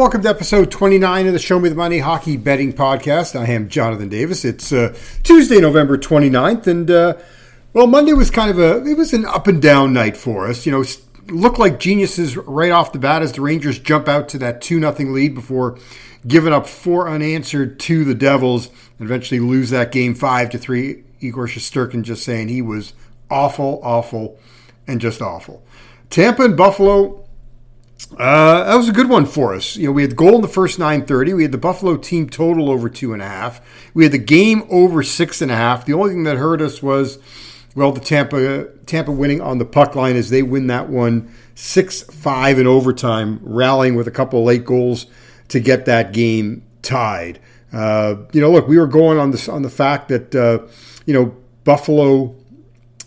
Welcome to episode 29 of the Show Me the Money Hockey Betting Podcast. I am Jonathan Davis. It's uh, Tuesday, November 29th, and uh, well, Monday was kind of a it was an up and down night for us. You know, looked like geniuses right off the bat as the Rangers jump out to that 2 0 lead before giving up four unanswered to the Devils and eventually lose that game 5 to 3. Igor Shesterkin just saying he was awful, awful, and just awful. Tampa and Buffalo uh, that was a good one for us. You know, we had the goal in the first 9:30. We had the Buffalo team total over two and a half. We had the game over six and a half. The only thing that hurt us was, well, the Tampa Tampa winning on the puck line as they win that one six five in overtime, rallying with a couple of late goals to get that game tied. Uh, you know, look, we were going on this on the fact that uh, you know Buffalo.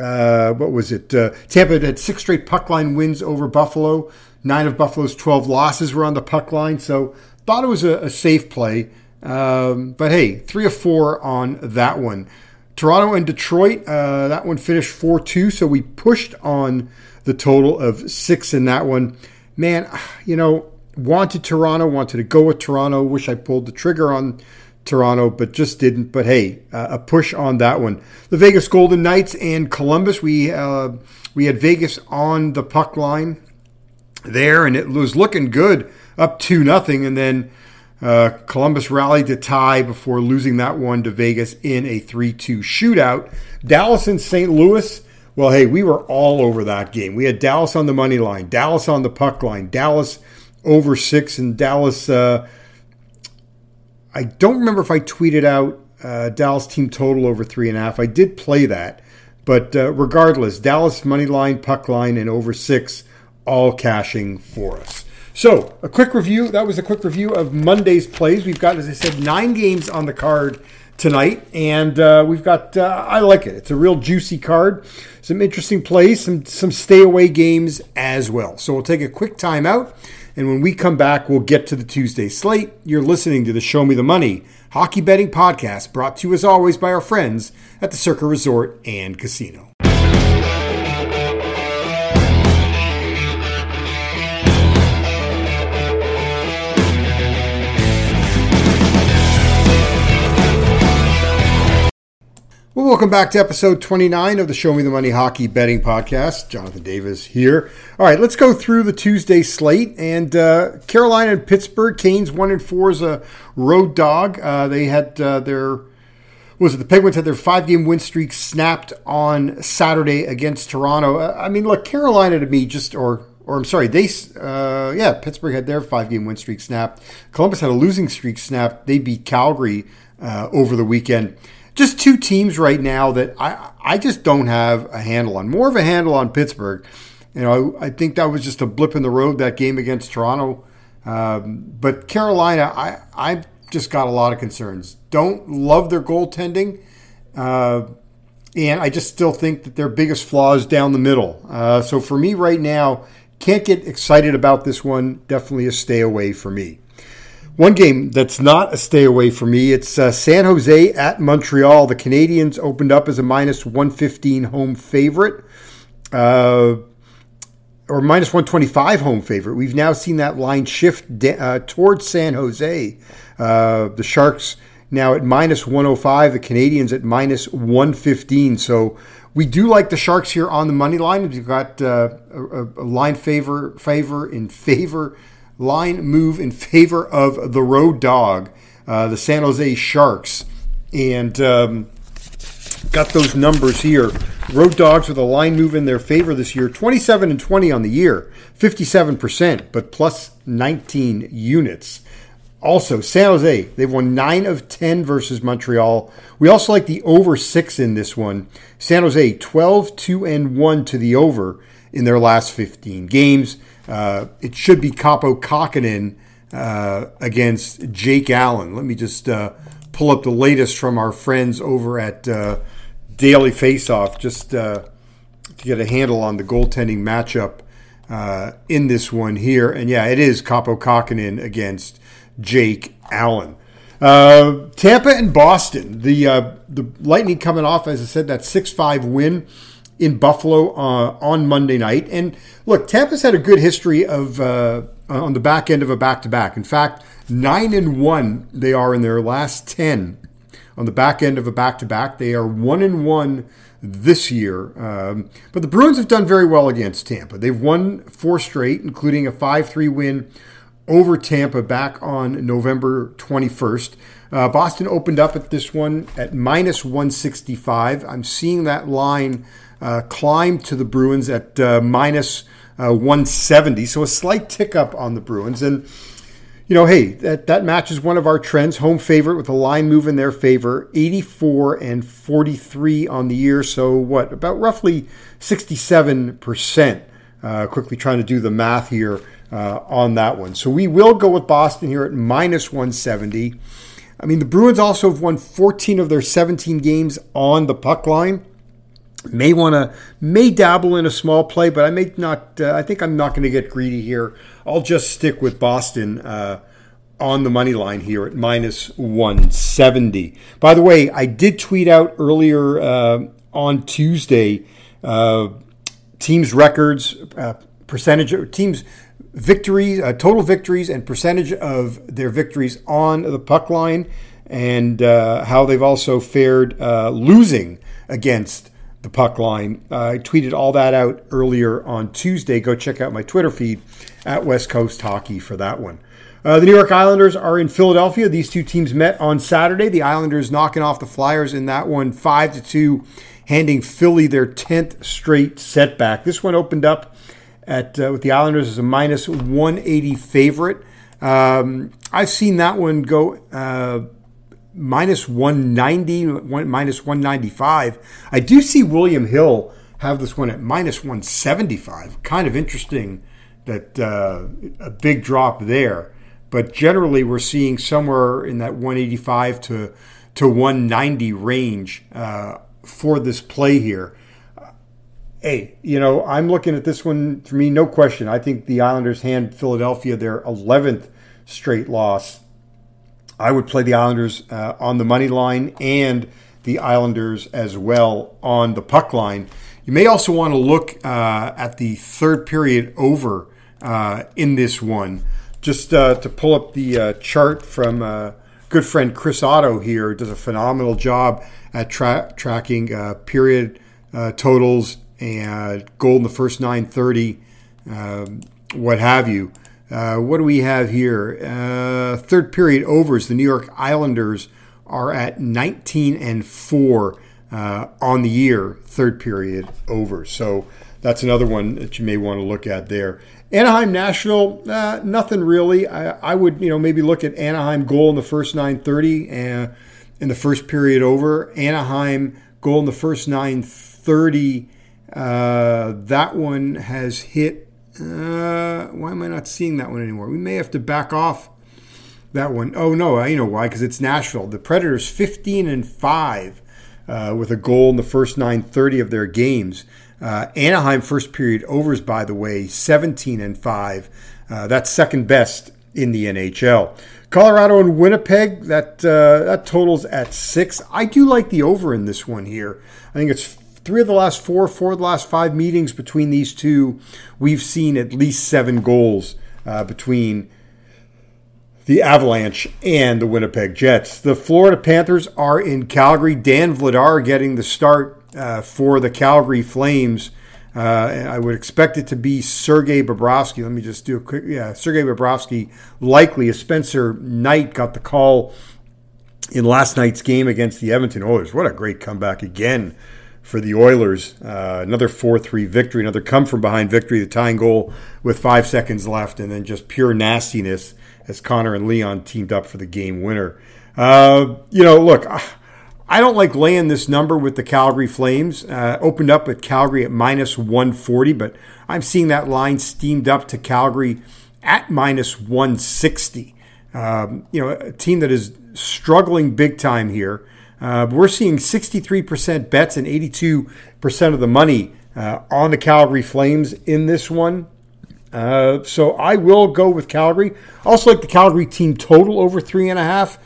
Uh, what was it? Uh, Tampa had six straight puck line wins over Buffalo. Nine of Buffalo's 12 losses were on the puck line, so thought it was a, a safe play. Um, but hey, three or four on that one. Toronto and Detroit, uh, that one finished 4 2, so we pushed on the total of six in that one. Man, you know, wanted Toronto, wanted to go with Toronto. Wish I pulled the trigger on Toronto, but just didn't. But hey, uh, a push on that one. The Vegas Golden Knights and Columbus, we uh, we had Vegas on the puck line there, and it was looking good, up two nothing, and then uh, Columbus rallied to tie before losing that one to Vegas in a three-two shootout. Dallas and St. Louis. Well, hey, we were all over that game. We had Dallas on the money line, Dallas on the puck line, Dallas over six, and Dallas. Uh, I don't remember if I tweeted out uh, Dallas team total over three and a half. I did play that, but uh, regardless, Dallas money line, puck line, and over six all cashing for us. So, a quick review. That was a quick review of Monday's plays. We've got, as I said, nine games on the card tonight, and uh, we've got. Uh, I like it. It's a real juicy card. Some interesting plays, some some stay away games as well. So we'll take a quick time out, and when we come back, we'll get to the Tuesday slate. You're listening to the Show Me the Money hockey betting podcast, brought to you as always by our friends at the Circa Resort and Casino. Well, welcome back to episode 29 of the Show Me the Money Hockey Betting Podcast. Jonathan Davis here. All right, let's go through the Tuesday slate. And uh, Carolina and Pittsburgh, Canes 1 and 4 is a road dog. Uh, they had uh, their, was it the Penguins had their five game win streak snapped on Saturday against Toronto. Uh, I mean, look, Carolina to me just, or or I'm sorry, they, uh, yeah, Pittsburgh had their five game win streak snapped. Columbus had a losing streak snapped. They beat Calgary uh, over the weekend just two teams right now that I I just don't have a handle on. More of a handle on Pittsburgh. You know, I, I think that was just a blip in the road that game against Toronto. Um, but Carolina, I I just got a lot of concerns. Don't love their goaltending. Uh, and I just still think that their biggest flaw is down the middle. Uh, so for me right now, can't get excited about this one. Definitely a stay away for me. One game that's not a stay away for me. It's uh, San Jose at Montreal. The Canadiens opened up as a minus 115 home favorite, uh, or minus 125 home favorite. We've now seen that line shift de- uh, towards San Jose. Uh, the Sharks now at minus 105, the Canadiens at minus 115. So we do like the Sharks here on the money line. We've got uh, a, a line favor favor in favor line move in favor of the road dog, uh, the San Jose Sharks. And um, got those numbers here. Road dogs with a line move in their favor this year 27 and 20 on the year, 57%, but plus 19 units. Also, San Jose, they've won 9 of 10 versus Montreal. We also like the over 6 in this one. San Jose, 12 2 and 1 to the over in their last 15 games. Uh, it should be Kaapo Kahkonen uh, against Jake Allen. Let me just uh, pull up the latest from our friends over at uh, Daily Faceoff just uh, to get a handle on the goaltending matchup uh, in this one here. And yeah, it is Kaapo Kahkonen against Jake Allen. Tampa and Boston. The the Lightning coming off, as I said, that six five win in Buffalo uh, on Monday night. And look, Tampa's had a good history of uh, on the back end of a back to back. In fact, nine and one they are in their last ten on the back end of a back to back. They are one and one this year. Um, but the Bruins have done very well against Tampa. They've won four straight, including a 5 3 win over Tampa back on November 21st. Uh, Boston opened up at this one at minus 165. I'm seeing that line uh, climb to the Bruins at uh, minus, uh, 170. So a slight tick up on the Bruins. And you know, hey, that, that matches one of our trends. Home favorite with a line move in their favor, 84 and 43 on the year. So, what, about roughly 67%. Uh, quickly trying to do the math here uh, on that one. So, we will go with Boston here at minus 170. I mean, the Bruins also have won 14 of their 17 games on the puck line. May want to may dabble in a small play, but I may not. Uh, I think I'm not going to get greedy here. I'll just stick with Boston uh, on the money line here at minus 170. By the way, I did tweet out earlier uh, on Tuesday uh, teams records, uh, percentage teams victories, uh, total victories, and percentage of their victories on the puck line, and how they've also fared losing against the puck line. Uh, I tweeted all that out earlier on Tuesday. Go check out my Twitter feed at West Coast Hockey for that one. Uh, the New York Islanders are in Philadelphia. These two teams met on Saturday. The Islanders knocking off the Flyers in that one, five to two, handing Philly their tenth straight setback. This one opened up at uh, with the Islanders as a minus 180 favorite. Um, I've seen that one go uh, minus 190, one, minus 195. I do see William Hill have this one at minus 175. Kind of interesting that uh, a big drop there. But generally, we're seeing somewhere in that 185 to, to 190 range uh, for this play here. Hey, you know, I'm looking at this one for me, no question. I think the Islanders hand Philadelphia their 11th straight loss I would play the Islanders uh, on the money line and the Islanders as well on the puck line. You may also want to look uh, at the third period over uh, in this one. Just uh, to pull up the uh, chart from uh, good friend Chris Otto here, does a phenomenal job at tra- tracking period totals and goal in the first 930, um, what have you. Uh, what do we have here? Uh, third period overs. The New York Islanders are at 19 and 4 uh, on the year, third period over. So that's another one that you may want to look at there. Anaheim Nashville, uh, nothing really. I, I, would, you know, maybe look at Anaheim goal in the first 930 and uh, in the first period over. Anaheim goal in the first 930. Uh, that one has hit uh, why am I not seeing that one anymore? We may have to back off that one. Oh no, I know why because it's Nashville. The Predators 15 and five uh, with a goal in the first 9:30 of their games. Uh, Anaheim first period overs, by the way, 17 and five. Uh, that's second best in the NHL. Colorado and Winnipeg, that uh, that totals at six. I do like the over in this one here. I think it's three of the last four, four of the last five meetings between these two, we've seen at least seven goals uh, between the Avalanche and the Winnipeg Jets. The Florida Panthers are in Calgary. Dan Vladar getting the start uh, for the Calgary Flames. Uh, I would expect it to be Sergei Bobrovsky. Let me just do a quick. Yeah, Sergei Bobrovsky likely. As Spencer Knight got the call in last night's game against the Edmonton Oilers. What a great comeback again for the Oilers. Uh, another 4 3 victory, another come from behind victory, the tying goal with five seconds left, and then just pure nastiness as Connor and Leon teamed up for the game winner. Uh, you know, look, I don't like laying this number with the Calgary Flames. Uh, opened up at Calgary at minus 140, but I'm seeing that line steamed up to Calgary at minus 160. Um, you know, a team that is struggling big time here. Uh, we're seeing 63% bets and 82% of the money uh, on the Calgary Flames in this one. Uh, so I will go with Calgary. Also, like the Calgary team total over three and a half.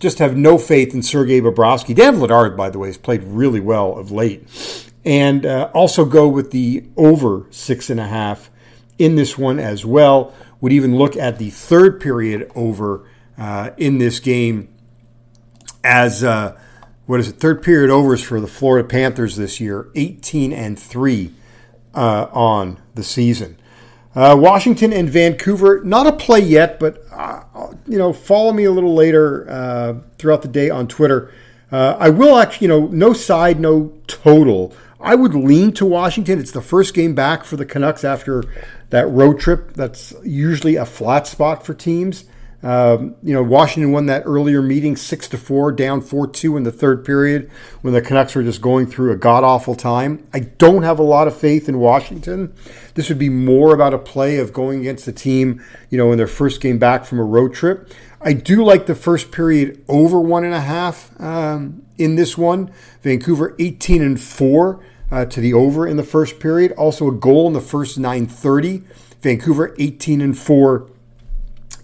Just have no faith in Sergei Bobrovsky. Dan Vladar, by the way, has played really well of late. And uh, also go with the over six and a half in this one as well. would even look at the third period over uh, in this game as uh, what is it? Third period overs for the Florida Panthers this year, 18 and three uh, on the season. Uh, Washington and Vancouver, not a play yet, but uh, you know, follow me a little later uh, throughout the day on Twitter. Uh, I will actually, you know, no side, no total. I would lean to Washington. It's the first game back for the Canucks after that road trip. That's usually a flat spot for teams. Um, you know, Washington won that earlier meeting six to four, down four two in the third period when the Canucks were just going through a god awful time. I don't have a lot of faith in Washington. This would be more about a play of going against the team, you know, in their first game back from a road trip. I do like the first period over one and a half um, in this one. Vancouver 18 and four uh, to the over in the first period. Also a goal in the first 9:30. Vancouver 18 and four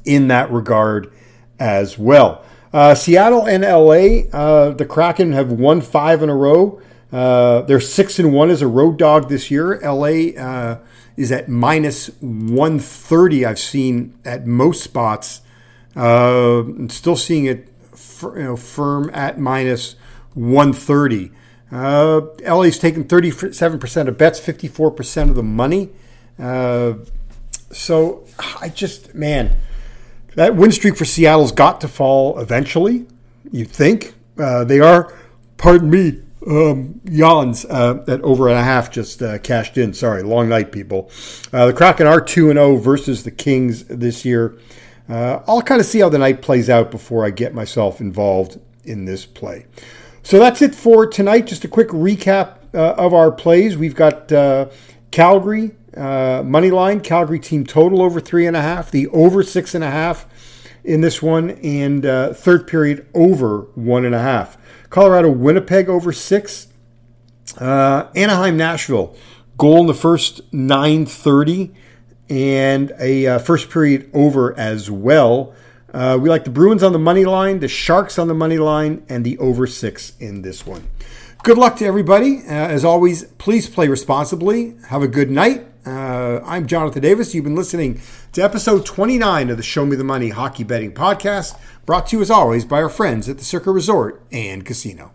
in that regard as well. Uh, Seattle and LA, uh, the Kraken have won five in a row. Uh, they're six and one as a road dog this year. LA uh, is at minus 130. I've seen at most spots. Uh, still seeing it you know, firm at minus 130. Uh, LA's taken 37% of bets, 54% of the money. Uh, so I just, man, that win streak for Seattle's got to fall eventually, you think. Uh, they are, pardon me, um, yawns uh, at over and a half just uh, cashed in. Sorry, long night, people. Uh, the Kraken are 2 and 0 versus the Kings this year. Uh, I'll kind of see how the night plays out before I get myself involved in this play. So that's it for tonight. Just a quick recap uh, of our plays. We've got Calgary uh, money line, Calgary team total over three and a half, the over six and a half in this one, and uh, third period over one and a half. Colorado, Winnipeg over six. Uh, Anaheim, Nashville, goal in the first 9:30, and a uh, first period over as well. Uh, we like the Bruins on the money line, the Sharks on the money line, and the over six in this one. Good luck to everybody. Uh, as always, please play responsibly. Have a good night. Uh, I'm Jonathan Davis. You've been listening to episode 29 of the Show Me the Money Hockey Betting Podcast, brought to you as always by our friends at the Circa Resort and Casino.